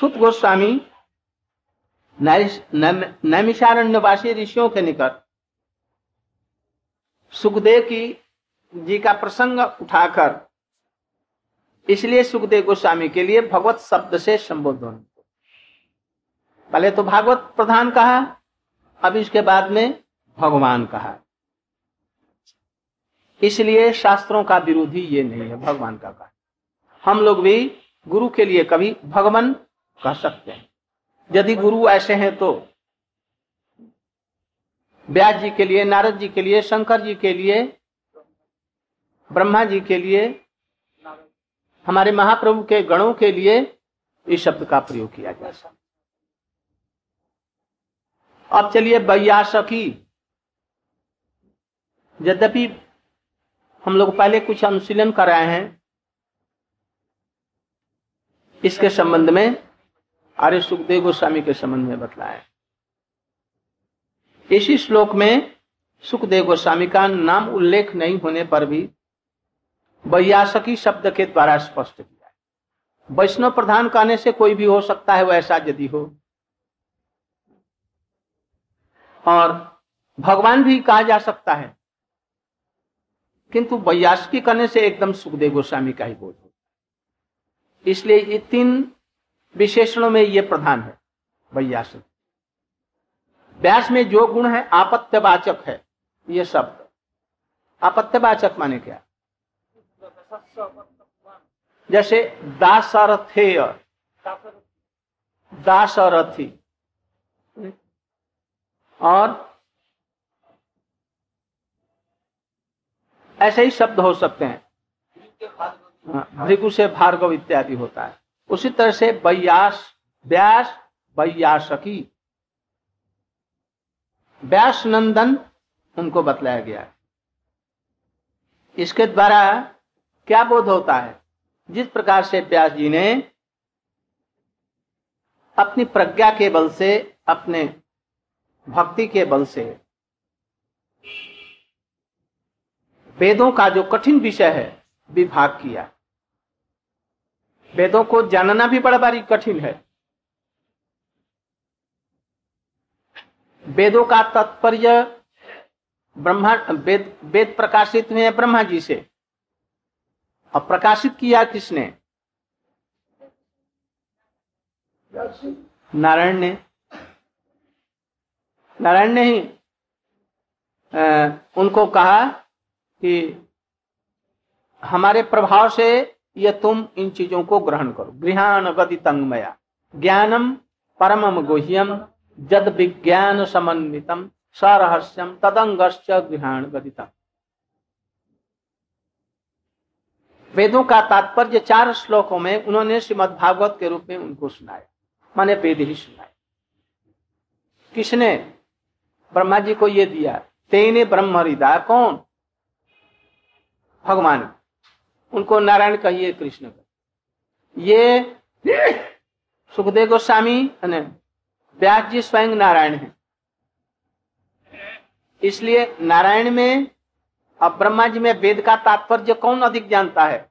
सुत गोस्वामी नैमिषारण्यवासी ऋषियों के निकट सुखदेव की जी का प्रसंग उठाकर, इसलिए सुखदेव गोस्वामी के लिए भगवत शब्द से संबोधन। पहले तो भागवत प्रधान कहा, अब इसके बाद में भगवान कहा। इसलिए शास्त्रों का विरोधी ये नहीं है, भगवान का कहा। हम लोग भी गुरु के लिए कभी भगवान कह सकते हैं। यदि गुरु ऐसे हैं तो व्यास जी के लिए, नारद जी के लिए, शंकर जी के लिए, ब्रह्मा जी के लिए, हमारे महाप्रभु के गणों के लिए इस शब्द का प्रयोग किया जा सकता अब चलिए बैयासकी यद्यपि हम लोग पहले कुछ अनुशीलन कराए हैं, इसके संबंध में आर्य सुखदेव गोस्वामी के संबंध में बतलाया। इसी श्लोक में सुखदेव गोस्वामी का नाम उल्लेख नहीं होने पर भी वैयासकी शब्द के द्वारा स्पष्ट किया वैष्णव प्रधान कहने से कोई भी हो सकता है वैसा यदि हो। और भगवान भी कहा जा सकता है, किंतु वैयासकी करने से एकदम सुखदेव गोस्वामी का ही बोध हो। इसलिए ये तीन विशेषणों में ये प्रधान है वैयासक व्यास में जो गुण है आपत्यवाचक है, ये शब्द आपत्यवाचक माने क्या? जैसे दासरथेय। दासरथी। और ऐसे ही शब्द हो सकते हैं, भृगु से भार्गव इत्यादि होता है। उसी तरह से व्यास व्यास वैयासकी व्यास नंदन उनको बतलाया गया इसके द्वारा क्या बोध होता है? जिस प्रकार से व्यास जी ने अपनी प्रज्ञा के बल से, अपने भक्ति के बल से वेदों का जो कठिन विषय है, विभाग किया। वेदों को जानना भी बड़ा बारी कठिन है। वेदों का तात्पर्य ब्रह्मा वेद वेद प्रकाशित हुए ब्रह्मा जी से। और प्रकाशित किया किसने? नारायण ने। नारायण ने ही आ, उनको कहा कि हमारे प्रभाव से ये तुम इन चीज़ों को ग्रहण करो। गृहान गति तंगमया ज्ञानम परमम गुह्यम जद विज्ञान समन्वितम सरहस्यम तदंगश्च गृहाण गदितम वेदों का तात्पर्य चार श्लोकों में उन्होंने श्रीमद भागवत के रूप में उनको सुनाया। माने वेद ही सुनाया। किसने? ब्रह्मा जी को यह दिया। तेने ब्रह्म हृदय कौन? भगवान। उनको नारायण कहिए कृष्ण ये सुखदेव गोस्वामी व्यास जी स्वयं नारायण है। इसलिए नारायण में अब ब्रह्मा जी में वेद का तात्पर्य कौन अधिक जानता है?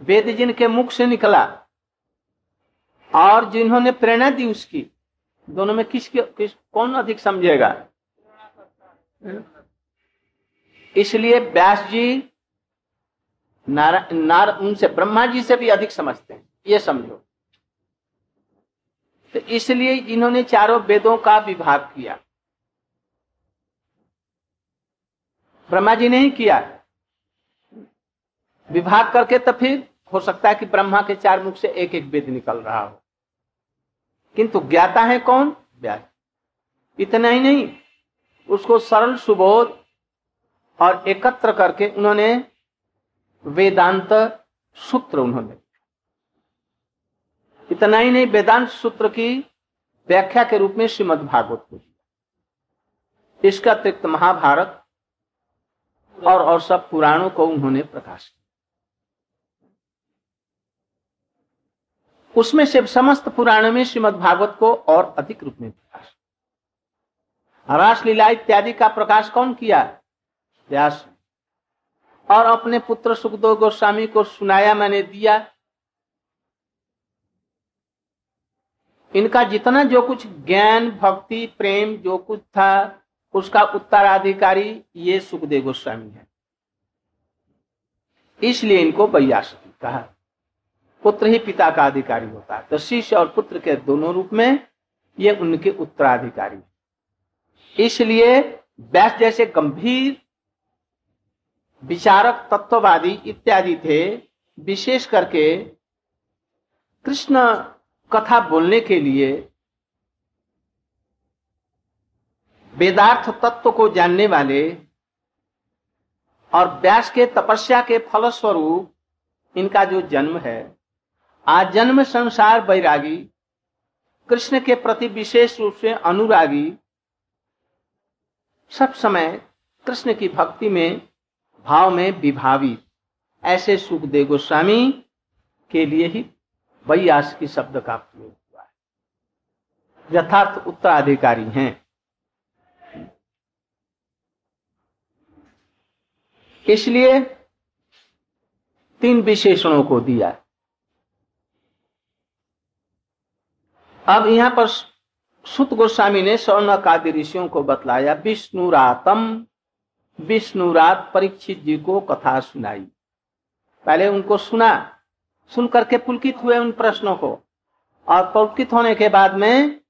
वेद जिनके मुख से निकला और जिन्होंने प्रेरणा दी उसकी दोनों में किस, किस कौन अधिक समझेगा? इसलिए व्यास जी नार, उनसे ब्रह्मा जी से भी अधिक समझते हैं। ये समझो। तो इसलिए इन्होंने चारों वेदों का विभाग किया। ब्रह्मा जी ने ही किया। विभाग करके तो फिर हो सकता है कि ब्रह्मा के चार मुख से एक एक वेद निकल रहा हो। किंतु ज्ञाता है कौन? व्यास। इतना ही नहीं। उसको सरल सुबोध और एकत्र करके उन्होंने वेदांत सूत्र उन्होंने। इतना ही नहीं, वेदांत सूत्र की व्याख्या के रूप में श्रीमद भागवत को इसका अतिरिक्त महाभारत और और सब पुराणों को उन्होंने प्रकाश किया। उसमें से समस्त पुराणों में श्रीमद भागवत को और अधिक रूप में प्रकाश रासलीला इत्यादि का प्रकाश कौन किया? व्यास और अपने पुत्र सुखदेव गोस्वामी को सुनाया मैंने दिया। इनका जितना जो कुछ ज्ञान, भक्ति, प्रेम, जो कुछ था, उसका उत्तराधिकारी ये सुखदेव गोस्वामी है। इसलिए इनको बैयास कहा। पुत्र ही पिता का अधिकारी होता है। तो शिष्य और पुत्र के दोनों रूप में ये उनके उत्तराधिकारी इसलिए व्यास जैसे गंभीर विचारक, तत्ववादी इत्यादि थे। विशेष करके कृष्ण कथा बोलने के लिए वेदार्थ तत्व को जानने वाले और व्यास के तपस्या के फलस्वरूप इनका जो जन्म है, आज जन्म संसार बैरागी कृष्ण के प्रति विशेष रूप से अनुरागी, सब समय कृष्ण की भक्ति में भाव में विभावित ऐसे सुखदेव गोस्वामी के लिए ही वैयास की शब्द का प्रयोग हुआ है। यथार्थ उत्तराधिकारी हैं। इसलिए तीन विशेषणों को दिया अब यहाँ पर सुत गोस्वामी ने स्वर्ण कादि ऋषियों को बतलाया, विष्णुरातम विष्णुरात परीक्षित जी को कथा सुनाई। पहले उनको सुना सुन करके पुलकित हुए उन प्रश्नों को, और पुलकित होने के बाद में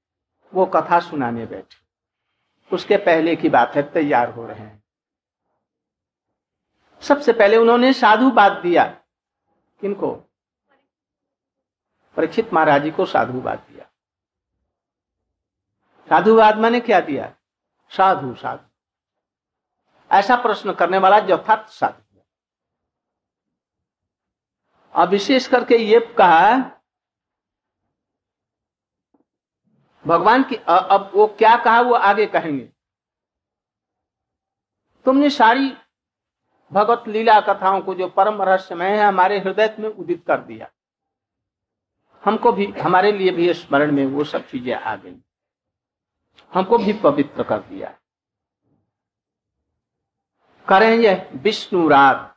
वो कथा सुनाने बैठे। उसके पहले की बात है तैयार हो रहे हैं। सबसे पहले उन्होंने साधुवाद दिया। किनको? परीक्षित महाराज जी को साधुवाद दिया। साधुवाद मैंने क्या दिया? साधु साधु। ऐसा प्रश्न करने वाला यथार्थ साधु विशेष करके ये कहा भगवान की अब वो क्या कहा वो आगे कहेंगे। तुमने सारी भगवत लीला कथाओं को जो परम रहस्यमय है हमारे हृदय में उदित कर दिया। हमको भी, हमारे लिए भी स्मरण में वो सब चीज़ें आ गई। हमको भी पवित्र कर दिया। करेंगे? विष्णु रात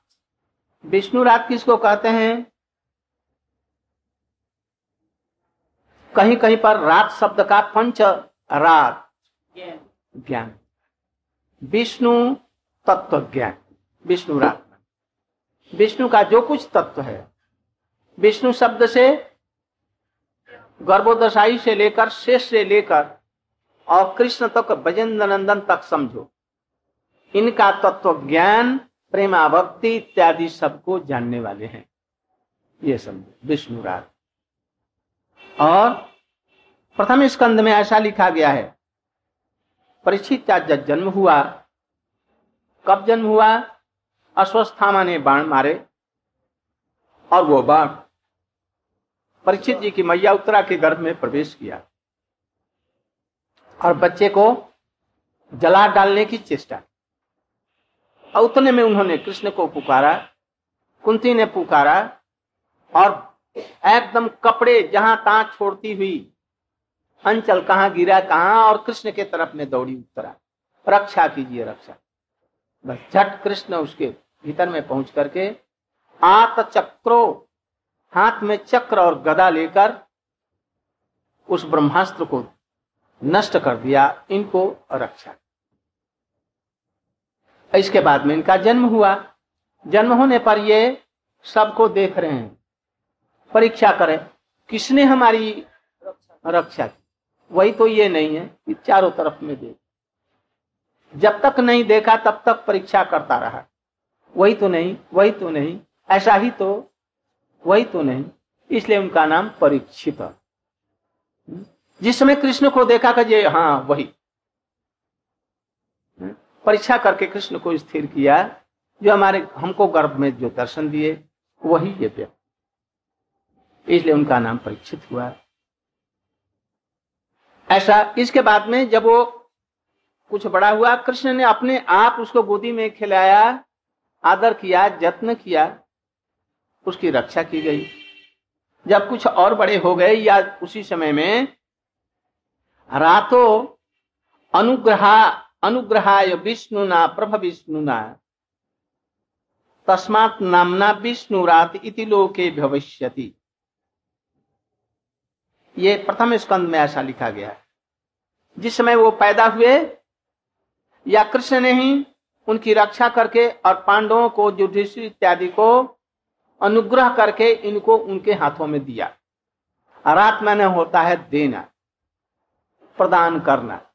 विष्णु रात किसको कहते हैं? कहीं कहीं पर रात शब्द का पंच रात ज्ञान। विष्णु तत्व ज्ञान। विष्णु रात विष्णु का जो कुछ तत्व है। विष्णु शब्द से गर्भोदशाई से लेकर शेष से लेकर और कृष्ण तक भजेंद्र नंदन तक समझो। इनका तत्व ज्ञान प्रेमा भक्ति इत्यादि सबको जानने वाले हैं। ये समझो विष्णु रात और प्रथम स्कंद में ऐसा लिखा गया है परीक्षित जब जन्म हुआ। कब जन्म हुआ? अश्वस्थामा ने बाण मारे और वो बाण परीक्षित जी की मैया उत्तरा के गर्भ में प्रवेश किया और बच्चे को जला डालने की चेष्टा और उतने में उन्होंने कृष्ण को पुकारा, कुंती ने पुकारा और एकदम कपड़े जहाँ तहां छोड़ती हुई अंचल कहाँ गिरा कहाँ और कृष्ण के तरफ़ में दौड़ी उतरा। रक्षा कीजिए, रक्षा। बस झट कृष्ण उसके भीतर में पहुँच करके आत चक्रो, हाथ में चक्र और गदा लेकर उस ब्रह्मास्त्र को नष्ट कर दिया, इनको रक्षा। इसके बाद में इनका जन्म हुआ। जन्म होने पर ये सबको देख रहे हैं। परीक्षा करें, किसने हमारी रक्षा की? वही तो ये नहीं है कि चारों तरफ़ में देख। जब तक नहीं देखा, तब तक परीक्षा करता रहा। वही तो नहीं, वही तो नहीं, ऐसा ही तो वही तो नहीं। इसलिए उनका नाम परीक्षित। जिस समय कृष्ण को देखा कि ये हाँ वही। परीक्षा करके कृष्ण को स्थिर किया, जो हमारे, हमको गर्भ में जो दर्शन दिए, वही ये व्यक्ति। इसलिए उनका नाम परीक्षित हुआ। ऐसा, इसके बाद में जब वो कुछ बड़ा हुआ, कृष्ण ने अपने आप उसको गोदी में खिलाया, आदर किया, जत्न किया, उसकी रक्षा की गई। जब कुछ और बड़े हो गए, या उसी समय में, रातो अनुग्रह अनुग्रहाय विष्णुना, प्रभ विष्णुना। तस्मात नामना विष्णुरात इति लोके भविष्यति। ये प्रथम स्कंद में ऐसा लिखा गया है। जिस समय वो पैदा हुए, या कृष्ण ने ही उनकी रक्षा करके और पांडवों को, युधिष्ठिर इत्यादि को अनुग्रह करके इनको उनके हाथों में दिया। रात मैंने होता है देना, प्रदान करना।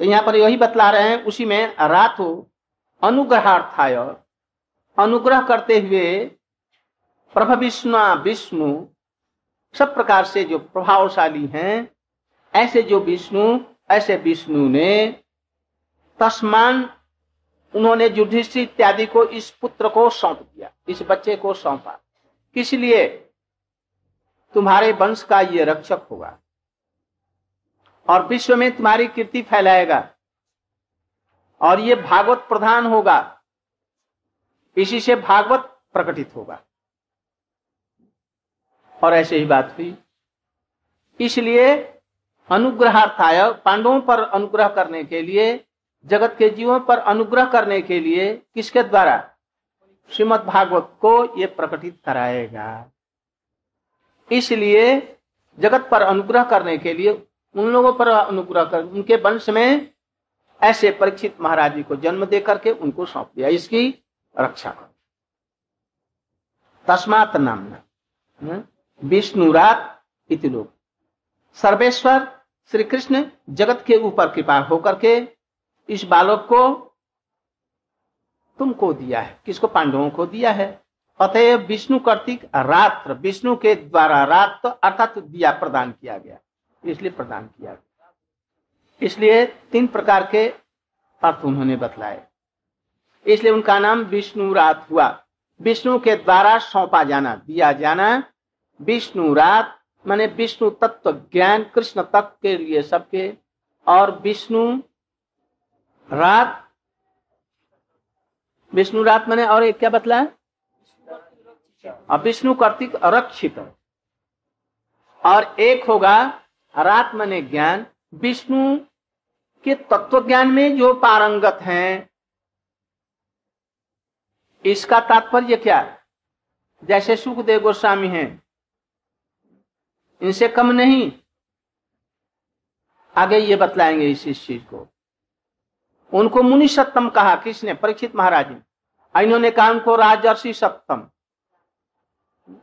तो यहाँ पर यही बतला रहे हैं, उसी में रात हो अनुग्रहार्थाय। अनुग्रह करते हुए प्रभ विष्णु विष्णु, सब प्रकार से जो प्रभावशाली हैं, ऐसे जो विष्णु, ऐसे विष्णु ने तस्मान उन्होंने युधिष्ठिर इत्यादि को इस पुत्र को सौंप दिया, इस बच्चे को सौंपा। किस लिए? तुम्हारे वंश का ये रक्षक होगा। और विश्व में तुम्हारी कीर्ति फैलाएगा। और ये भागवत प्रधान होगा। इसी से भागवत प्रकटित होगा। और ऐसे ही बात हुई। इसलिए अनुग्रहार्थाय पांडवों पर अनुग्रह करने के लिए, जगत के जीवों पर अनुग्रह करने के लिए किसके द्वारा? श्रीमद भागवत को ये प्रकटित कराएगा। इसलिए जगत पर अनुग्रह करने के लिए उन लोगों पर अनुग्रह कर, उनके वंश में ऐसे परीक्षित महाराज जी को जन्म दे करके उनको सौंप दिया, इसकी रक्षा तस्मात नाम विष्णुरात इति लोग सर्वेश्वर श्री कृष्ण जगत के ऊपर कृपा होकर के इस बालक को तुमको दिया है। किसको? पांडवों को दिया है। अतः विष्णु कार्तिक रात्र, विष्णु के द्वारा रात अर्थात दिया प्रदान किया गया। इसलिए प्रदान किया इसलिए तीन प्रकार के अर्थ उन्होंने बतलाए। इसलिए उनका नाम विष्णु रात हुआ। विष्णु के द्वारा सौंपा जाना, दिया जाना विष्णु रात माने विष्णु तत्व, ज्ञान, कृष्ण तत्व के लिए सबके, और विष्णु रात विष्णु रात मैंने और एक क्या बतला विष्णु कार्तिक रक्षित और एक होगा रात मने ज्ञान, विष्णु के तत्व ज्ञान में जो पारंगत हैं, इसका तात्पर्य क्या जैसे सुखदेव गोस्वामी हैं, इनसे कम नहीं। आगे ये बतलाएँगे इस इस चीज़ को। उनको मुनि सप्तम कहा, किसने? परीक्षित महाराज ने। इन्होंने कहा, उनको राजर्षि सप्तम।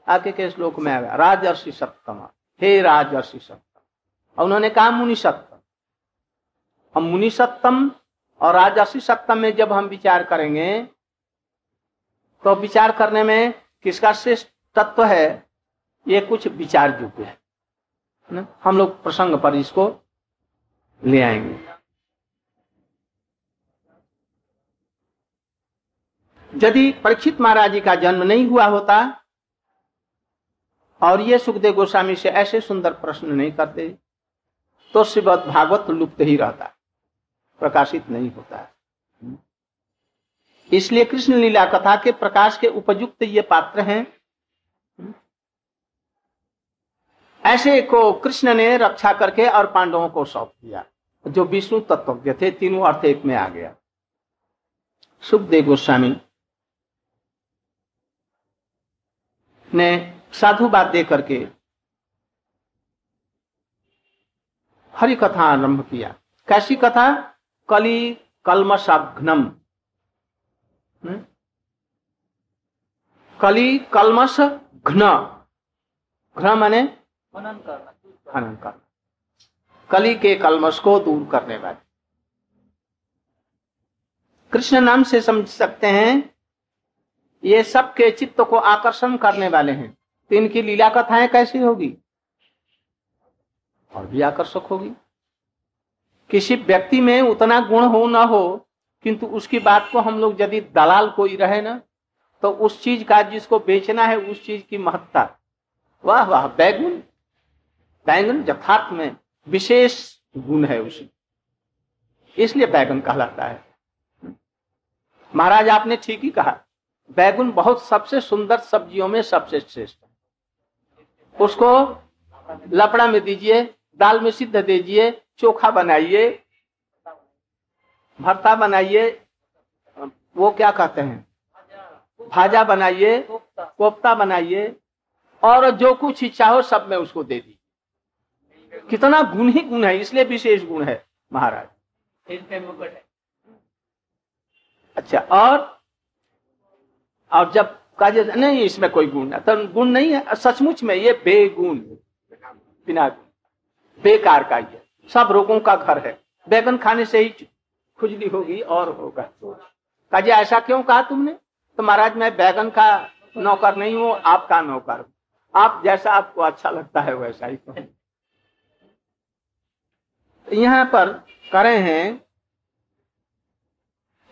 आगे के श्लोक में आया, राजर्षि सप्तम। हे राजर्षि सप्तम। और उन्होंने कहा मुनि सप्तम हम मुनि सप्तम और राजर्षि सप्तम में जब हम विचार करेंगे तो विचार करने में किसका श्रेष्ठ तत्व है? ये कुछ विचार योग्य है। हम लोग प्रसंग पर इसको ले आएँगे। यदि परीक्षित महाराज जी का जन्म नहीं हुआ होता, और ये सुखदेव गोस्वामी से ऐसे सुंदर प्रश्न नहीं करते तो श्रीमद भागवत लुप्त ही रहता प्रकाशित नहीं होता है। इसलिए कृष्ण लीला कथा के प्रकाश के उपयुक्त ये पात्र हैं। ऐसे को कृष्ण ने रक्षा करके और पांडवों को सौंप दिया, जो विष्णु तत्वज्ञ थे, तीनों अर्थ एक में आ गया। सुखदेव गोस्वामी ने साधु बात दे करके हरि कथा आरंभ किया। कैसी कथा? कली कलमशाघ्नम हम्म? कली कलमश घ्न घ्न माने करना। कली के कलमश को दूर करने वाले। कृष्ण नाम से समझ सकते हैं ये सबके चित्त को आकर्षण करने वाले हैं। तो इनकी लीला कथाएँ कैसी होगी? और भी आकर्षक होगी। किसी व्यक्ति में उतना गुण हो ना हो, किंतु उसकी बात को हम लोग यदि दलाल कोई रहे ना तो उस चीज़ का जिसको बेचना है, उस चीज़ की महत्ता। वाह वाह, बैगुन। बैगन यथार्थ में विशेष गुण है उसी। इसलिए बैगन कहलाता है। महाराज, आपने ठीक ही कहा। बैगुन बहुत सबसे सुंदर सब्जियों में सबसे श्रेष्ठ उसको लपड़ा में दीजिए दाल में सिद्ध दीजिए, चोखा बनाइए, भरता बनाइए, वो क्या कहते हैं? भाजा बनाइए, कोफ्ता बनाइए, और जो कुछ इच्छा हो सब में उसको दे दी कितना गुण ही गुण है, इसलिए विशेष गुण है, महाराज। अच्छा और और जब कहा नहीं, इसमें कोई गुण है तो गुण नहीं है, सचमुच में ये बेगुण, बिना बेकार का ये। सब रोगों का घर है। बैगन खाने से ही खुजली होगी और होगा। काजी, ऐसा क्यों कहा तुमने? तो महाराज, मैं बैगन का नौकर नहीं हूँ, आपका नौकर आप जैसा आपको अच्छा लगता है, वैसा ही कहो यहाँ पर करे हैं,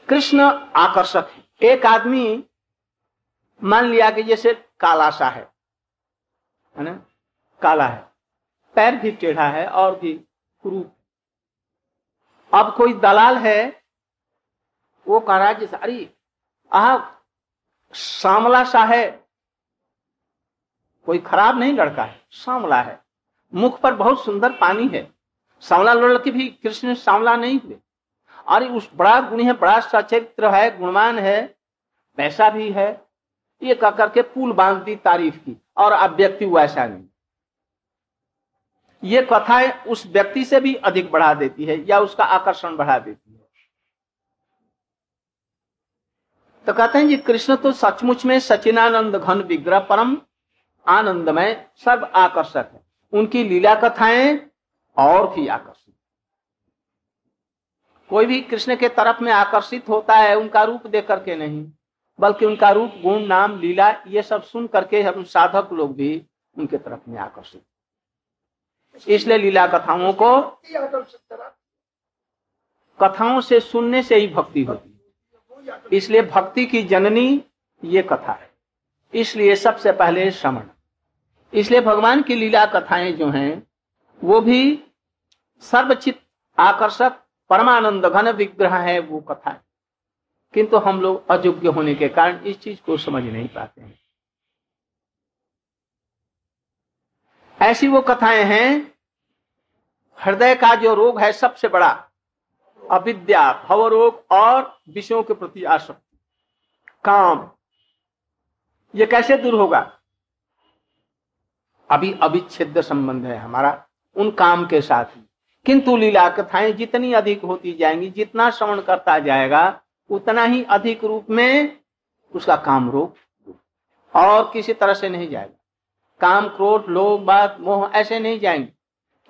कृष्ण आकर्षक है। एक आदमी मान लिया कि जैसे काला सा है। है ना? काला है। पैर भी टेढ़ा है और भी क्रूप अब कोई दलाल है, वो कह रहा है अरे आ सामला सा है। कोई खराब नहीं लड़का है सामला है। मुख पर बहुत सुंदर पानी है। सामला लड़के भी कृष्ण सामला नहीं हुए। अरे उस बड़ा गुण है, बड़ा सचरित्र है, गुणवान है वैसा भी है। ये कह करके पुल बाँध दी तारीफ़ की, और अब व्यक्ति वैसा नहीं। ये कथाएँ उस व्यक्ति से भी अधिक बढ़ा देती है या उसका आकर्षण बढ़ा देती है। तो कहते हैं जी, कृष्ण तो सचमुच में सचिनानंद घन विग्रह परम आनंदमय सब आकर्षक है। उनकी लीला कथाएँ और भी आकर्षित। कोई भी कृष्ण के तरफ़ में आकर्षित होता है, उनका रूप देख करके नहीं, बल्कि उनका रूप, गुण, नाम, लीला, ये सब सुन करके हम साधक लोग भी उनके तरफ़ में आकर्षित। इसलिए लीला कथाओं को कथाओं से सुनने से ही भक्ति होती है। इसलिए भक्ति की जननी ये कथा है। इसलिए सबसे पहले श्रवण। इसलिए भगवान की लीला कथाएँ जो हैं, वो भी सर्वचित आकर्षक, परमानंद घन विग्रह है वो कथा है किंतु हम लोग अयोग्य होने के कारण इस चीज़ को समझ नहीं पाते हैं। ऐसी वो कथाएँ हैं, हृदय का जो रोग है सबसे बड़ा, अविद्या भव रोग और विषयों के प्रति आसक्ति। काम, ये कैसे दूर होगा? अभी अविच्छेद संबंध है हमारा, उन काम के साथ ही। किंतु लीला कथाएँ जितनी अधिक होती जाएँगी, जितना श्रवण करता जाएगा, उतना ही अधिक रूप में उसका काम रोग और किसी तरह से नहीं जाएगा। काम, क्रोध, लोभ, बात, मोह, ऐसे नहीं जाएँगे।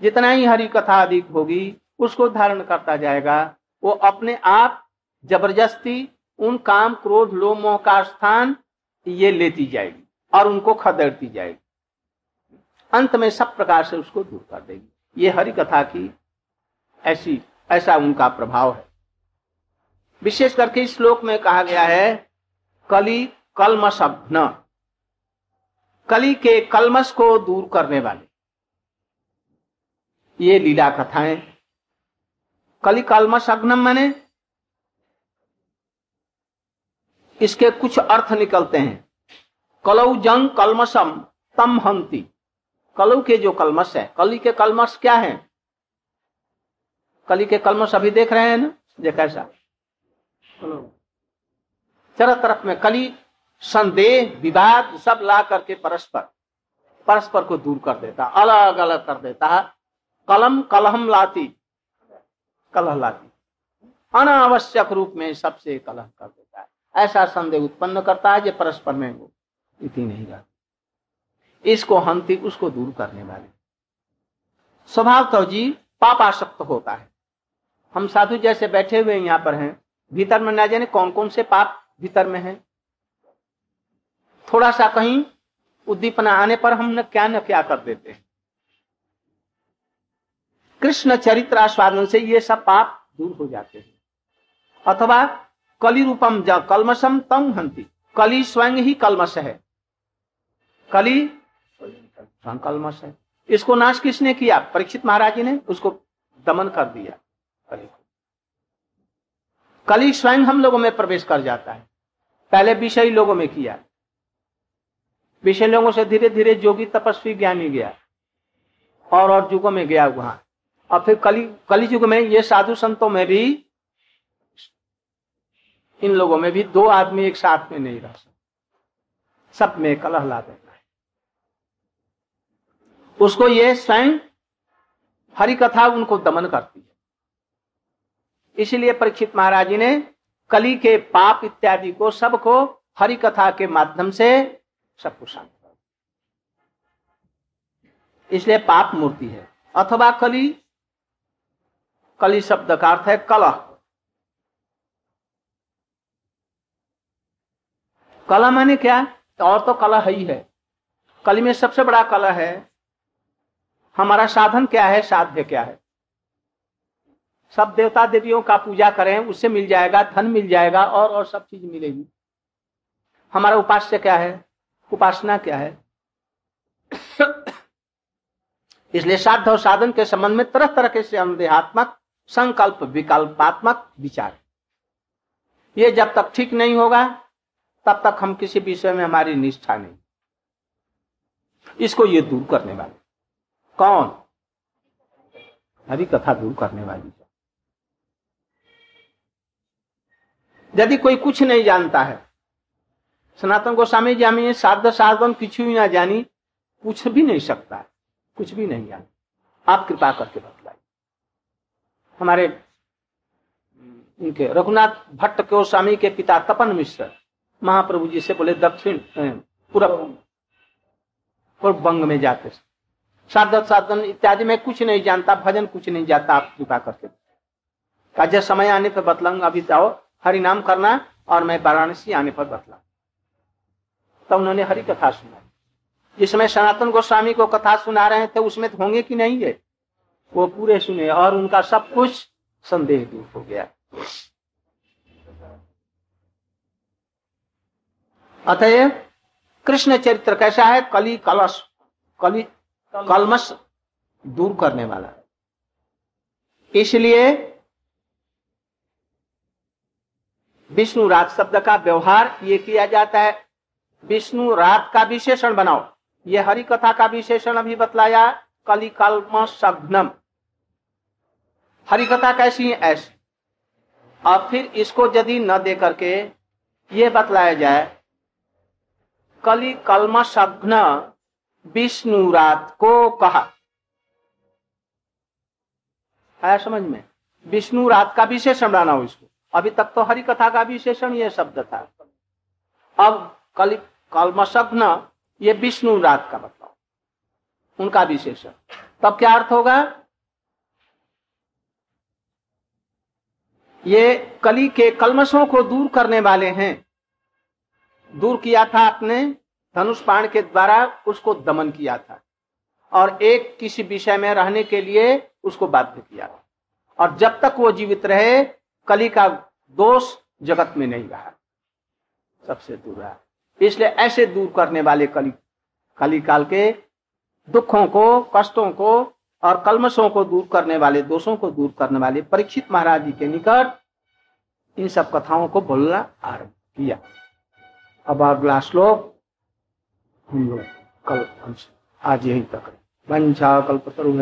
जितना ही हरी कथा अधिक होगी, उसको धारण करता जाएगा। वो अपने आप ज़बरदस्ती उन काम, क्रोध, लोभ, मोह का स्थान ये लेती जाएगी और उनको खदेड़ती जाएगी। अंत में सब प्रकार से उसको दूर कर देगी। ये हरि कथा की ऐसी, ऐसा उनका प्रभाव है। विशेष करके इस श्लोक में कहा गया है, कली कलमश न कली के कलमश को दूर करने वाले। ये लीला कथाएँ। कली कलमस अग्नम मैंने। इसके कुछ अर्थ निकलते हैं। कलऊ जंग कलमशम तम हंती। कलऊ के जो कलमश है, कली के कलमश क्या है? कली के कलमश अभी देख रहे हैं ना? ये कैसा चारों तरफ़ में कली संदेह, विवाद, सब ला करके परस्पर। परस्पर को दूर कर देता अलग अलग कर देता। है कलम, कलहम लाती, कलह लाती। अनावश्यक रूप में सबसे कलह कर देता है। ऐसा संदेह उत्पन्न करता है जो परस्पर में वो इतनी नहीं रहती इसको हंती, उसको दूर करने वाले। स्वभाव तो जी, पापाशक्त होता है। हम साधु जैसे बैठे हुए यहाँ पर हैं। भीतर में ना जाने कौन कौन से पाप भीतर में है। थोड़ा सा कहीं उद्दीपना आने पर हम न क्या न क्या कर देते हैं। कृष्ण चरित्र आस्वादन से ये सब पाप दूर हो जाते हैं। अथवा कली रूपम ज कलमशम तम हंती। कली स्वयं ही कलमश है। कली कलमश है। इसको नाश किसने किया? परीक्षित महाराज जी ने उसको दमन कर दिया। कली को। कली स्वयं हम लोगों में प्रवेश कर जाता है। पहले विषय लोगों में किया। विषय लोगों से धीरे धीरे जोगी तपस्वी ज्ञानी गया। और और युगों में गया वहाँ। और फिर कली कली युग में ये साधु संतों में भी, इन लोगों में भी दो आदमी एक साथ में नहीं रह सकते। सब में कलह ला देता है। उसको ये स्वयं हरि कथा उनको दमन करती है। इसलिए परीक्षित महाराज जी ने कली के पाप इत्यादि को सबको हरि कथा के माध्यम से सबको शांत कर। इसलिए पाप मूर्ति है। अथवा कली कली शब्द का अर्थ है कलह। कला माने क्या? और तो कला ही है कली में सबसे बड़ा कला है, हमारा साधन क्या है, साध्य क्या है? सब देवता देवियों का पूजा करें, उससे मिल जाएगा, धन मिल जाएगा और और सब चीज़ मिलेगी। हमारा उपास्य क्या है? उपासना क्या है? इसलिए साध्य और साधन के संबंध में तरह तरह के से अनुदेहात्मक संकल्प, विकल्पात्मक विचार ये जब तक ठीक नहीं होगा, तब तक हम किसी विषय में हमारी निष्ठा नहीं। इसको ये दूर करने वाले। कौन? हरी कथा दूर करने वाली। यदि कोई कुछ नहीं जानता है सनातन गोस्वामी जी, हमें साध साधन कुछ भी ना जानी कुछ भी नहीं सकता, कुछ भी नहीं जानी। आप कृपा करके बतलाइए। हमारे उनके रघुनाथ भट्ट के स्वामी के पिता तपन मिश्र, महाप्रभु जी से बोले, दक्षिण पूर्व पूर्व बंग में जाते साधन साधन इत्यादि में कुछ नहीं जानता, भजन कुछ नहीं जाता आप कृपा करके का समय आने पर बतलाऊँगा, अभी जाओ हरि नाम करना और मैं वाराणसी आने पर बतला तब उन्होंने हरि कथा सुनाई। जिसमें सनातन गोस्वामी को कथा सुना रहे थे उसमें तो होंगे कि नहीं है? वो पूरे सुने और उनका सब कुछ संदेह दूर हो गया। अतएव कृष्ण चरित्र कैसा है? कली कलश, कली कलमश दूर करने वाला। इसलिए विष्णु राज शब्द का व्यवहार ये किया जाता है। विष्णु रात का विशेषण बनाओ। ये हरि कथा का विशेषण अभी बतलाया कली कलम सघ्नम हरि कथा कैसी है? ऐसी। और फिर इसको यदि न दे करके ये बतलाया जाए कली कलम सघ्न विष्णु रात को कहा। आया समझ में? विष्णु रात का विशेषण बनाओ इसको। अभी तक तो हरि कथा का विशेषण ये शब्द था। अब कल कलमशग्न ये विष्णु रात का बताओ। उनका विशेषण। तब क्या अर्थ होगा? ये कली के कलमशों को दूर करने वाले हैं। दूर किया था अपने धनुष बाण के द्वारा उसको दमन किया था। और एक किसी विषय में रहने के लिए उसको बाध्य किया और जब तक वो जीवित रहे, कली का दोष जगत में नहीं रहा। सबसे दूर रहा। इसलिए ऐसे दूर करने वाले कली कली काल के दुखों को, कष्टों को और कलमशों को दूर करने वाले, दोषों को दूर करने वाले परीक्षित महाराज जी के निकट इन सब कथाओं को बोलना आरंभ किया। अब अगला श्लोक हम लोग कल आज यही तक वंशा कल्पतरु